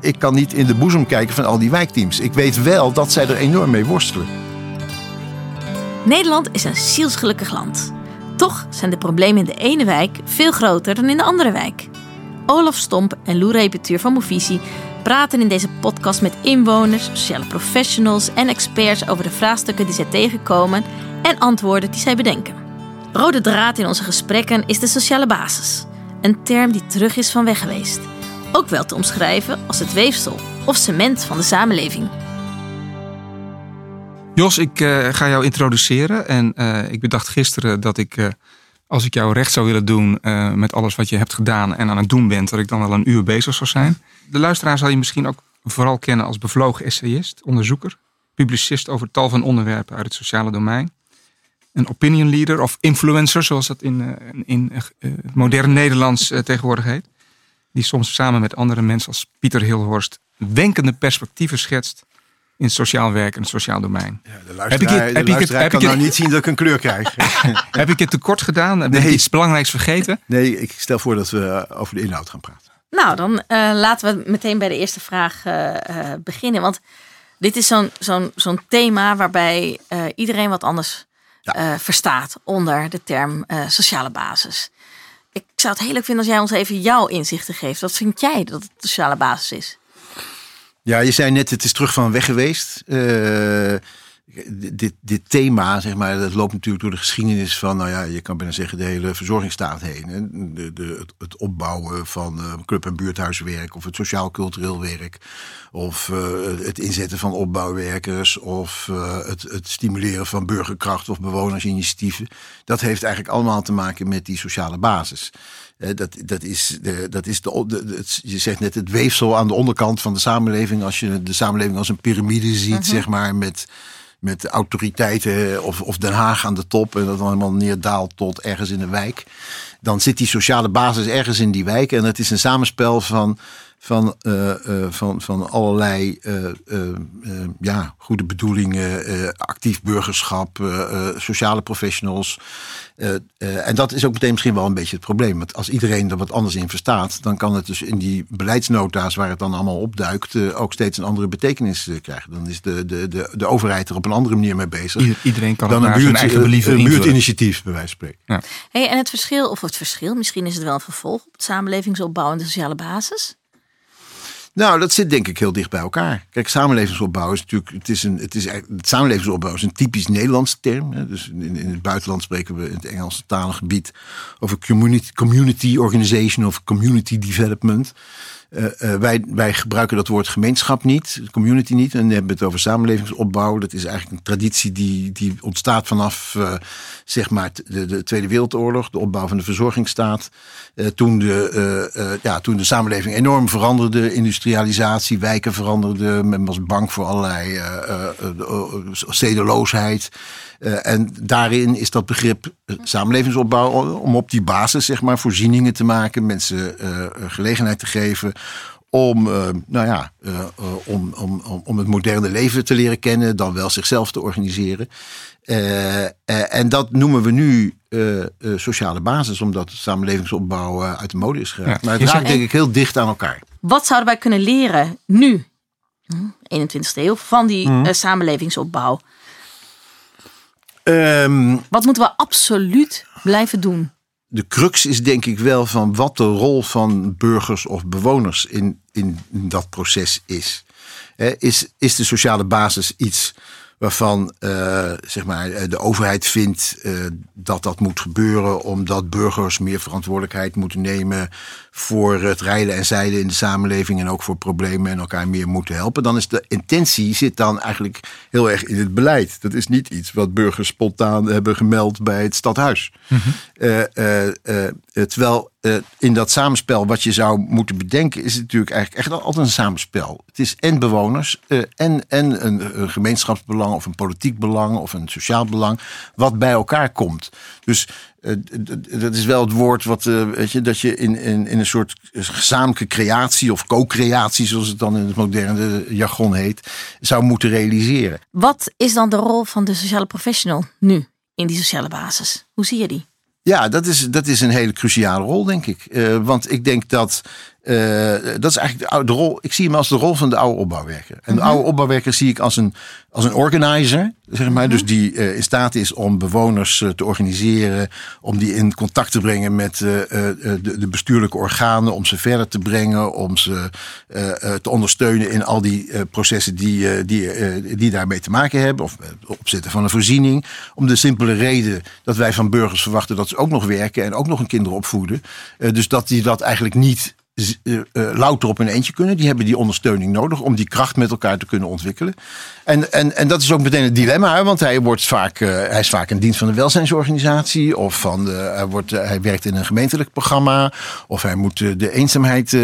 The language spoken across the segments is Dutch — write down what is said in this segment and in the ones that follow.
ik kan niet in de boezem kijken van al die wijkteams. Ik weet wel dat zij er enorm mee worstelen. Nederland is een zielsgelukkig land. Toch zijn de problemen in de ene wijk veel groter dan in de andere wijk. Olaf Stomp en Lou Repetuur van Movisie praten in deze podcast met inwoners, sociale professionals en experts over de vraagstukken die zij tegenkomen en antwoorden die zij bedenken. Rode draad in onze gesprekken is de sociale basis, een term die terug is van weg geweest. Ook wel te omschrijven als het weefsel of cement van de samenleving. Jos, ik uh, ga jou introduceren. En uh, ik bedacht gisteren dat ik, uh, als ik jou recht zou willen doen met alles wat je hebt gedaan en aan het doen bent, dat ik dan wel een uur bezig zou zijn. De luisteraar zal je misschien ook vooral kennen als bevlogen essayist, onderzoeker, publicist over tal van onderwerpen uit het sociale domein. Een opinion leader of influencer, zoals dat in, in het moderne Nederlands tegenwoordig heet. Die soms samen met andere mensen als Pieter Hilhorst wenkende perspectieven schetst in sociaal werk en het sociaal domein. Ja, de luisteraar, heb ik het, heb ik het, heb kan ik nou niet zien dat ik een kleur krijg. heb ik het tekort gedaan? Heb nee. ik iets belangrijks vergeten? Nee, ik stel voor dat we over de inhoud gaan praten. Nou, dan uh, laten we meteen bij de eerste vraag uh, uh, beginnen. Want dit is zo'n zo'n zo'n thema waarbij iedereen wat anders ja. verstaat onder de term sociale basis. Ik zou het heel leuk vinden als jij ons even jouw inzichten geeft. Wat vind jij dat het sociale basis is? Ja, je zei net, het is terug van weg geweest. Uh, dit, dit thema, zeg maar, dat loopt natuurlijk door de geschiedenis van, nou ja, je kan bijna zeggen, de hele verzorgingsstaat heen. Hè? De, de, het, opbouwen van uh, club- en buurthuiswerk, of het sociaal-cultureel werk, of uh, het inzetten van opbouwwerkers, of uh, het, het stimuleren van burgerkracht of bewonersinitiatieven. Dat heeft eigenlijk allemaal te maken met die sociale basis. Dat, dat is, de, dat is de, de, je zegt net het weefsel aan de onderkant van de samenleving. Als je de samenleving als een piramide ziet, -huh. zeg maar, met met autoriteiten of, of Den Haag aan de top en dat dan helemaal neerdaalt tot ergens in de wijk. Dan zit die sociale basis ergens in die wijk en het is een samenspel van, van, uh, uh, van, van allerlei uh, ja, goede bedoelingen, actief burgerschap, sociale professionals. en dat is ook meteen misschien wel een beetje het probleem. Want als iedereen er wat anders in verstaat, dan kan het dus in die beleidsnota's waar het dan allemaal opduikt, ook steeds een andere betekenis krijgen. Dan is de, de, de, de overheid er op een andere manier mee bezig. Iedereen kan dan een buurt, zijn eigen believen een buurtinitiatief, bij wijze van spreken. Ja. Hey, en het verschil, of het verschil, misschien is het wel een vervolg op het samenlevingsopbouw en de sociale basis? Nou, dat zit denk ik heel dicht bij elkaar. Kijk, samenlevingsopbouw is natuurlijk. Het, is een, het, is, samenlevingsopbouw is een typisch Nederlandse term. Hè. Dus in, in het buitenland spreken we in het Engelse talengebied over community, community organization of community development. Uh, uh, wij, wij gebruiken dat woord gemeenschap niet, community niet. En we hebben het over samenlevingsopbouw. Dat is eigenlijk een traditie die, die ontstaat vanaf uh, zeg maar de, de, Tweede Wereldoorlog, de opbouw van de verzorgingsstaat. toen, de, ja, toen de samenleving enorm veranderde, industrialisatie, wijken veranderden. Men was bang voor allerlei stedeloosheid. En daarin is dat begrip samenlevingsopbouw om op die basis zeg maar voorzieningen te maken, mensen gelegenheid te geven om, uh, nou ja, om, om, om het moderne leven te leren kennen, dan wel zichzelf te organiseren. en dat noemen we nu sociale basis, omdat samenlevingsopbouw uit de mode is geraakt. Ja. Maar het raakt denk ik heel dicht aan elkaar. Wat zouden wij kunnen leren nu, 21ste eeuw, van die mm. samenlevingsopbouw? Um, Wat moeten we absoluut blijven doen? De crux is denk ik wel van wat de rol van burgers of bewoners in, in, dat proces is. is. Is de sociale basis iets waarvan uh, zeg maar, eh, de overheid vindt uh, dat dat moet gebeuren omdat burgers meer verantwoordelijkheid moeten nemen voor het rijden en zeilen in de samenleving en ook voor problemen en elkaar meer moeten helpen, dan is de intentie zit dan eigenlijk heel erg in het beleid. Dat is niet iets wat burgers spontaan hebben gemeld bij het stadhuis. Mm -hmm. uh, terwijl in dat samenspel wat je zou moeten bedenken, is het natuurlijk eigenlijk echt altijd een samenspel. Het is en bewoners en, en een, een gemeenschapsbelang of een politiek belang of een sociaal belang wat bij elkaar komt. Dus dat is wel het woord wat, uh, weet je, dat je in, in, in een soort gezamenlijke creatie of co-creatie, zoals het dan in het moderne jargon heet, zou moeten realiseren. Wat is dan de rol van de sociale professional nu in die sociale basis? Hoe zie je die? Ja, dat is, dat is een hele cruciale rol, denk ik. Uh, want ik denk dat dat is eigenlijk de, oude, de rol. Ik zie hem als de rol van de oude opbouwwerker. En de Mhm. oude opbouwwerker zie ik als een, als een organizer, zeg maar. Mhm. Dus die eh, in staat is om bewoners eh, te organiseren, om die in contact te brengen met de, de bestuurlijke organen, om ze verder te brengen, om ze te ondersteunen in al die processen die, die, die daarmee te maken hebben. Of het opzetten van een voorziening. Om de simpele reden dat wij van burgers verwachten dat ze ook nog werken en ook nog een kinderen opvoeden. Dus dat die dat eigenlijk niet eh, eh, louter op hun eentje kunnen. Die hebben die ondersteuning nodig om die kracht met elkaar te kunnen ontwikkelen. En, en, en dat is ook meteen het dilemma, hè, want hij, wordt vaak, eh, hij is vaak in dienst van een welzijnsorganisatie. Of van de, hij, wordt, hij werkt in een gemeentelijk programma. Of hij moet de eenzaamheid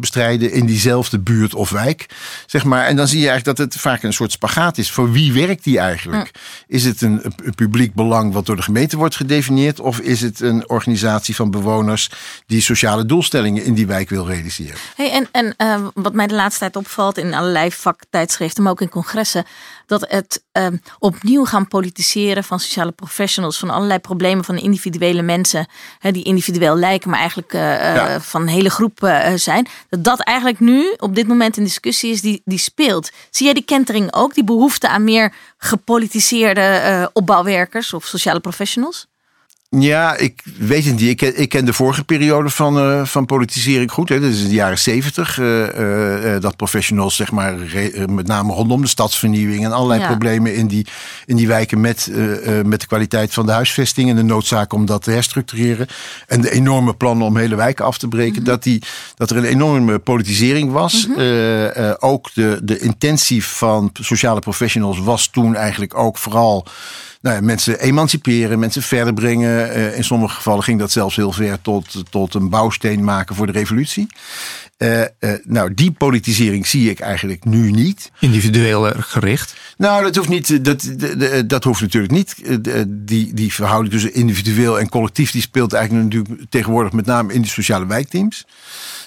bestrijden in diezelfde buurt of wijk. Zeg maar. En dan zie je eigenlijk dat het vaak een soort spagaat is. Voor wie werkt die eigenlijk? Is het een, een publiek belang wat door de gemeente wordt gedefinieerd? Of is het een organisatie van bewoners die sociale doelstellingen in die wijk wil realiseren? Hey, en en eh, wat mij de laatste tijd opvalt in allerlei vaktijdschriften, maar ook in congressen, dat het eh, opnieuw gaan politiseren van sociale professionals, van allerlei problemen van individuele mensen, hè, die individueel lijken, maar eigenlijk eh, eh, Ja. van een hele groep eh, zijn. Dat dat eigenlijk nu op dit moment een discussie is die, die speelt. Zie jij die kentering ook, die behoefte aan meer gepolitiseerde opbouwwerkers of sociale professionals? Ja, ik weet het niet. Ik ken, ik ken de vorige periode van, eh, van politisering goed. Hè. Dat is in de jaren zeventig. dat professionals, zeg maar, eh, met name rondom de stadsvernieuwing en allerlei Ja. problemen in die, in die wijken met, eh, eh, met de kwaliteit van de huisvesting en de noodzaak om dat te herstructureren. En de enorme plannen om hele wijken af te breken. dat, die, dat er een enorme politisering was. Eh, eh, ook de, de intentie van sociale professionals was toen eigenlijk ook vooral nou ja, mensen emanciperen, mensen verder brengen. Eh, in sommige gevallen ging dat zelfs heel ver tot, tot een bouwsteen maken voor de revolutie. Eh, eh, nou, die politisering zie ik eigenlijk nu niet. Individueel gericht. Nou, dat hoeft niet. Dat, dat, dat- hoeft natuurlijk niet. De- Die, die verhouding tussen individueel en collectief, die speelt eigenlijk natuurlijk tegenwoordig met name in die sociale wijkteams.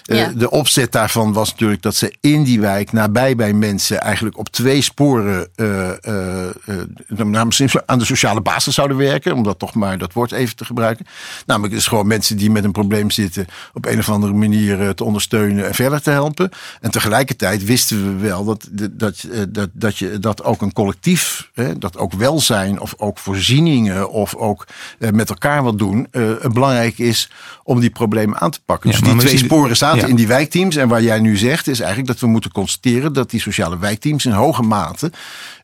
Eh, Ja. De opzet daarvan was natuurlijk dat ze in die wijk, nabij bij mensen, eigenlijk op twee sporen eh, eh, eh, nou, misschien aan de sociale basis zouden werken. Om dat toch maar dat woord even te gebruiken. Namelijk, dus gewoon mensen die met een probleem zitten, op een of andere manier te ondersteunen en verder te helpen. En tegelijkertijd wisten we wel dat, dat, dat, dat je dat ook een collectief, hè, dat ook welzijn of ook voorzieningen of ook met elkaar wat doen, eh, belangrijk is om die problemen aan te pakken. Ja, dus die we twee sporen ja. in die wijkteams. En waar jij nu zegt, is eigenlijk dat we moeten constateren dat die sociale wijkteams in hoge mate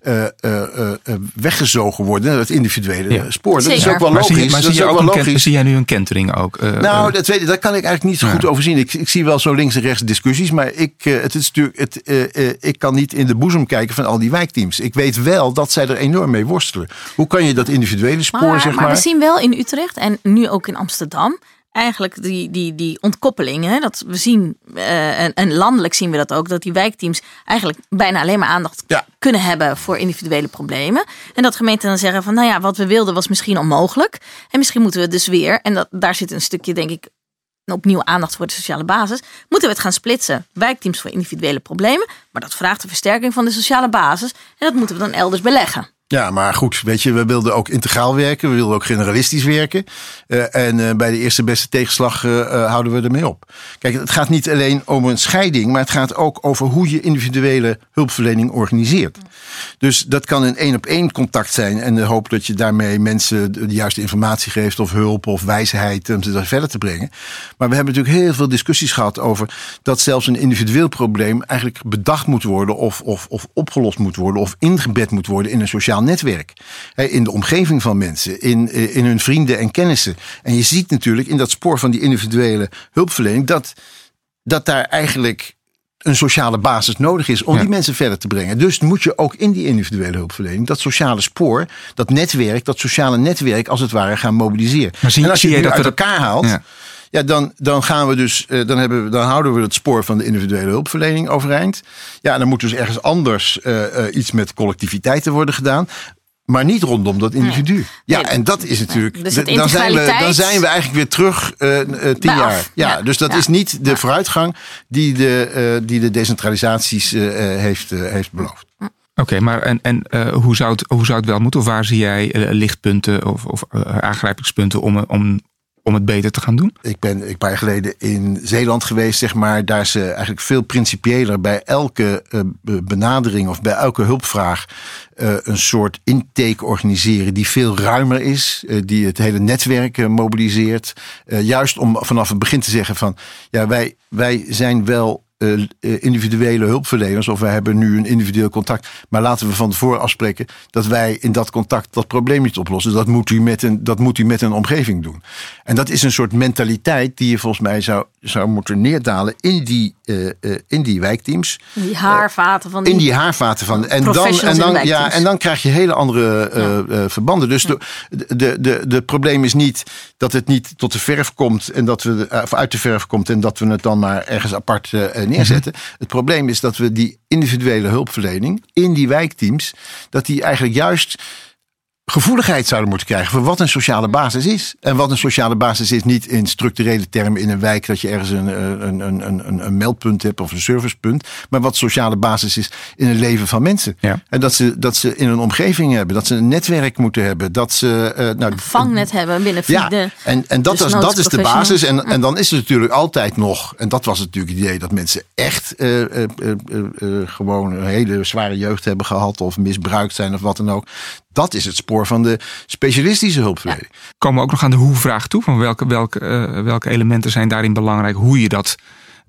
eh, eh, eh, weggezogen worden naar het individuele Ja. spoor. Dat is Zeker. ook wel maar logisch. zie, maar dat zie, is je ook ook wel logisch. zie jij nu een kentering ook? Nou, dat, weet ik, dat kan ik eigenlijk niet zo Ja. goed overzien. Ik, ik zie wel zo links en rechts discussies, maar ik, het is natuurlijk, het, eh, eh, ik kan niet in de boezem kijken van al die wijkteams. Ik weet wel dat zij er enorm mee worstelen. Hoe kan je dat individuele spoor, Maar, zeg maar maar. we zien wel in Utrecht en nu ook in Amsterdam eigenlijk die, die, die ontkoppeling. Hè? Dat we zien, eh, en, en landelijk zien we dat ook, dat die wijkteams eigenlijk bijna alleen maar aandacht Ja. kunnen hebben voor individuele problemen. En dat gemeenten dan zeggen van, nou ja, wat we wilden was misschien onmogelijk. En misschien moeten we dus weer, en dat, daar zit een stukje, denk ik, opnieuw aandacht voor de sociale basis. Moeten we het gaan splitsen? Wijkteams voor individuele problemen. Maar dat vraagt een versterking van de sociale basis. En dat moeten we dan elders beleggen. Ja, maar goed, weet je, we wilden ook integraal werken. We wilden ook generalistisch werken. Eh, en eh, bij de eerste beste tegenslag eh, houden we ermee op. Kijk, het gaat niet alleen om een scheiding, maar het gaat ook over hoe je individuele hulpverlening organiseert. Dus dat kan een één op één contact zijn. En de hoop dat je daarmee mensen de juiste informatie geeft, of hulp of wijsheid om ze verder te brengen. Maar we hebben natuurlijk heel veel discussies gehad over dat zelfs een individueel probleem eigenlijk bedacht moet worden, of, of, of opgelost moet worden, of ingebed moet worden in een sociaal netwerk. In de omgeving van mensen, in, eh, in hun vrienden en kennissen. En je ziet natuurlijk in dat spoor van die individuele hulpverlening dat, dat daar eigenlijk een sociale basis nodig is om Ja. die mensen verder te brengen. Dus moet je ook in die individuele hulpverlening dat sociale spoor, dat netwerk, dat sociale netwerk als het ware gaan mobiliseren. Maar zie- en als je nu dat uit dat- elkaar haalt, Ja. Ja, dan, dan gaan we dus, eh, dan, hebben we, dan houden we het spoor van de individuele hulpverlening overeind. Ja, dan moet dus ergens anders eh, eh, iets met collectiviteiten worden gedaan. Maar niet rondom dat individu. Ja, Nee, en dat is natuurlijk. Dus het dan, zijn we, dan zijn we eigenlijk weer terug tien jaar. Ja, Ja. dus dat Ja. is niet de vooruitgang die de, eh, die de decentralisaties eh, eh, heeft, eh, heeft beloofd. Oké, maar en, en eh, hoe, zou het, hoe zou het wel moeten? Of waar zie jij lichtpunten of, of aangrijpingspunten om, om om het beter te gaan doen? Ik ben een paar geleden in Zeeland geweest, zeg maar. Daar ze eigenlijk veel principiëler bij elke uh, benadering of bij elke hulpvraag uh, een soort intake organiseren die veel ruimer is, die het hele netwerk mobiliseert. juist om vanaf het begin te zeggen van ja, wij, wij zijn wel uh, individuele hulpverleners of wij hebben nu een individueel contact. Maar laten we van tevoren afspreken dat wij in dat contact dat probleem niet oplossen. Dat moet u met een, dat moet u met een omgeving doen. En dat is een soort mentaliteit die je volgens mij zou, zou moeten neerdalen in die, uh, uh, in die wijkteams. Die haarvaten van die, In die haarvaten van. En dan, en dan, ja, en dan krijg je hele andere ja. verbanden. Dus de, de, de, de probleem is niet dat het niet tot de verf komt en dat we of uit de verf komt en dat we het dan maar ergens apart neerzetten. Mhm. Het probleem is dat we die individuele hulpverlening in die wijkteams, dat die eigenlijk juist gevoeligheid zouden moeten krijgen voor wat een sociale basis is. En wat een sociale basis is, niet in structurele termen in een wijk dat je ergens een, een, een, een, een meldpunt hebt of een servicepunt, maar wat sociale basis is in het leven van mensen. Ja. En dat ze, dat ze in een omgeving hebben, dat ze een netwerk moeten hebben, dat ze uh, nou, een vangnet hebben binnen Ja, en, en dat, is, dat is de basis. En, en dan is het natuurlijk altijd nog, en dat was natuurlijk het idee, dat mensen echt uh, uh, gewoon een hele zware jeugd hebben gehad of misbruikt zijn of wat dan ook. Dat is het spoor van de specialistische hulpverlening. Ja. Komen we ook nog aan de hoe-vraag toe? Van welke, welke, uh, welke elementen zijn daarin belangrijk? Hoe je dat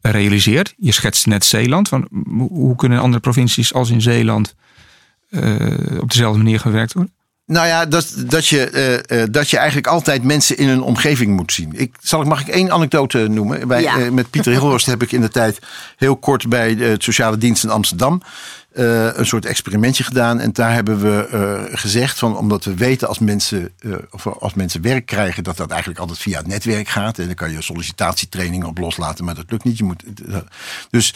realiseert? Je schetst net Zeeland. Van, hoe kunnen andere provincies als in Zeeland uh, op dezelfde manier gewerkt worden? Nou ja, dat, dat, je, uh, dat je eigenlijk altijd mensen in een omgeving moet zien. Ik, zal, mag ik één anekdote noemen? Bij, ja. uh, met Pieter Hilhorst heb ik in de tijd heel kort bij de sociale dienst in Amsterdam uh, een soort experimentje gedaan. En daar hebben we uh, gezegd van, omdat we weten als mensen, uh, of als mensen werk krijgen, dat dat eigenlijk altijd via het netwerk gaat. En dan kan je sollicitatietraining op loslaten, maar dat lukt niet. Je moet, dus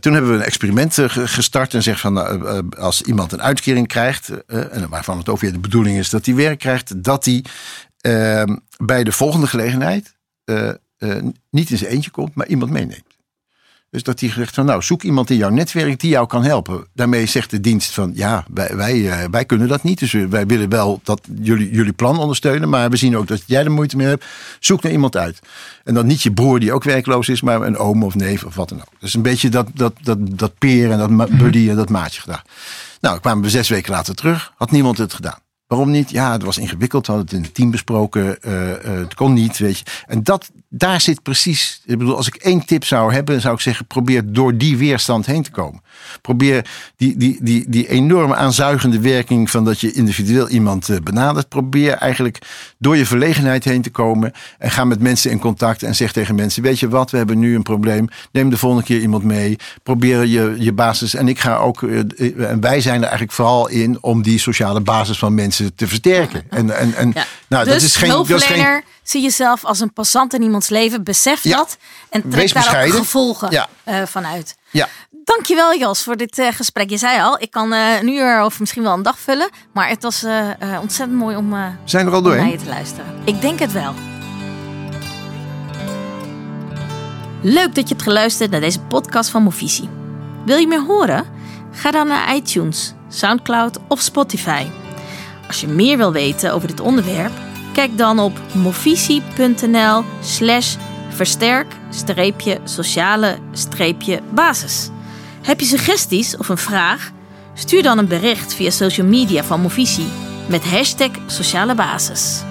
toen hebben we een experiment gestart en zeggen van, als iemand een uitkering krijgt, en waarvan het ook weer de bedoeling is dat hij werk krijgt, dat hij bij de volgende gelegenheid niet in zijn eentje komt, maar iemand meeneemt. Dus dat hij gezegd van nou, zoek iemand in jouw netwerk die jou kan helpen. Daarmee zegt de dienst van ja, wij, wij, eh, wij kunnen dat niet. Dus wij willen wel dat jullie, jullie plan ondersteunen. Maar we zien ook dat jij er moeite mee hebt. Zoek naar iemand uit. En dan niet je broer die ook werkloos is, maar een oom of neef of wat dan ook. Dus een beetje dat, dat, dat, dat peer en dat buddy en dat maatje gedaan. Nou, kwamen we zes weken later terug. Had niemand het gedaan. Waarom niet? Ja, het was ingewikkeld. We hadden het in het team besproken. Uh, uh, het kon niet, weet je. En dat, daar zit precies... Ik bedoel, als ik één tip zou hebben, zou ik zeggen... probeer door die weerstand heen te komen. Probeer die, die, die, die enorme aanzuigende werking... van dat je individueel iemand uh, benadert... probeer eigenlijk door je verlegenheid heen te komen... en ga met mensen in contact en zeg tegen mensen... weet je wat, we hebben nu een probleem. Neem de volgende keer iemand mee. Probeer je, je basis... en ik ga ook... en wij zijn er eigenlijk vooral in... om die sociale basis van mensen te versterken. En, en, en ja. nou, dus dat is geen. Dat is geen... zie jezelf als een passant in iemands leven, besef ja. dat en trek daar ook gevolgen ja. uh, vanuit. Ja. Dankjewel Jos voor dit uh, gesprek. Je zei al, ik kan uh, een uur of misschien wel een dag vullen, maar het was ontzettend mooi om, Zijn er al doorheen? naar je te luisteren. Ik denk het wel. Leuk dat je hebt geluisterd naar deze podcast van Movisie. Wil je meer horen? Ga dan naar iTunes, SoundCloud of Spotify. Als je meer wil weten over dit onderwerp, kijk dan op movisie.nl slash versterk-sociale-basis. Heb je suggesties of een vraag? Stuur dan een bericht via social media van Movisie met hashtag sociale basis.